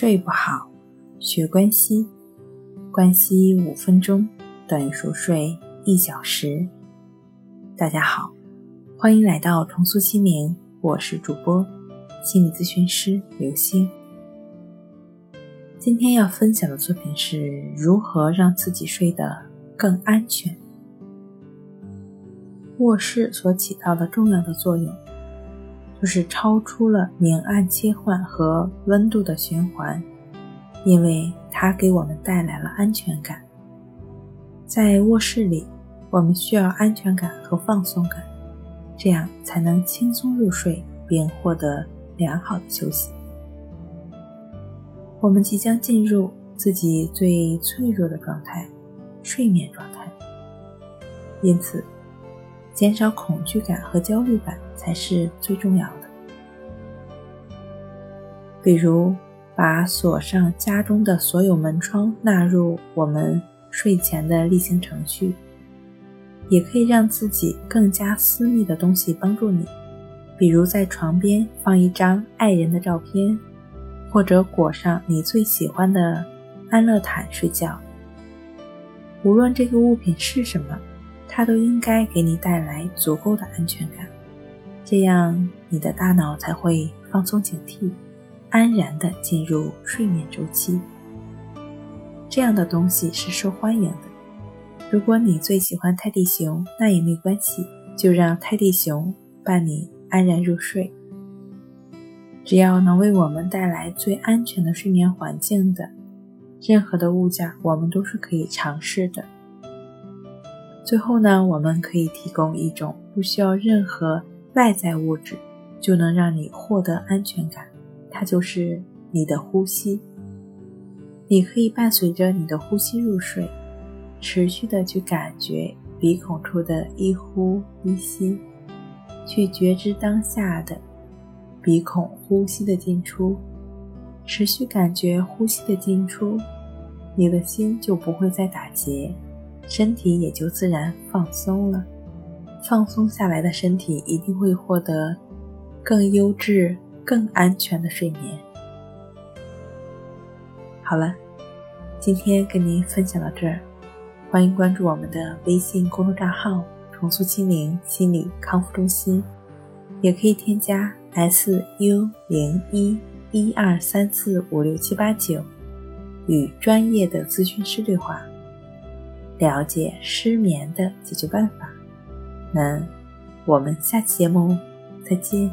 睡不好，学关西，关西五分钟等于熟睡一小时。大家好，欢迎来到重塑心灵，我是主播心理咨询师刘星。今天要分享的作品是如何让自己睡得更安全。卧室所起到的重要的作用。就是超出了明暗切换和温度的循环，因为它给我们带来了安全感。在卧室里，我们需要安全感和放松感，这样才能轻松入睡并获得良好的休息。我们即将进入自己最脆弱的状态——睡眠状态，因此。减少恐惧感和焦虑感才是最重要的。比如，把锁上家中的所有门窗纳入我们睡前的例行程序，也可以让自己更加私密的东西帮助你，比如在床边放一张爱人的照片，或者裹上你最喜欢的安乐毯睡觉。无论这个物品是什么。它都应该给你带来足够的安全感，这样你的大脑才会放松警惕，安然地进入睡眠周期。这样的东西是受欢迎的。如果你最喜欢泰迪熊，那也没关系，就让泰迪熊伴你安然入睡。只要能为我们带来最安全的睡眠环境的，任何的物件，我们都是可以尝试的。最后呢，我们可以提供一种不需要任何外在物质就能让你获得安全感，它就是你的呼吸。你可以伴随着你的呼吸入睡，持续的去感觉鼻孔处的一呼一吸，去觉知当下的鼻孔呼吸的进出，持续感觉呼吸的进出，你的心就不会再打结。身体也就自然放松了，放松下来的身体一定会获得更优质、更安全的睡眠。好了，今天跟您分享到这儿，欢迎关注我们的微信公众账号“重塑心灵心理康复中心”，也可以添加 “s u 零一一二三四五六七八九”与专业的咨询师对话。了解失眠的解决办法，那我们下期节目再见。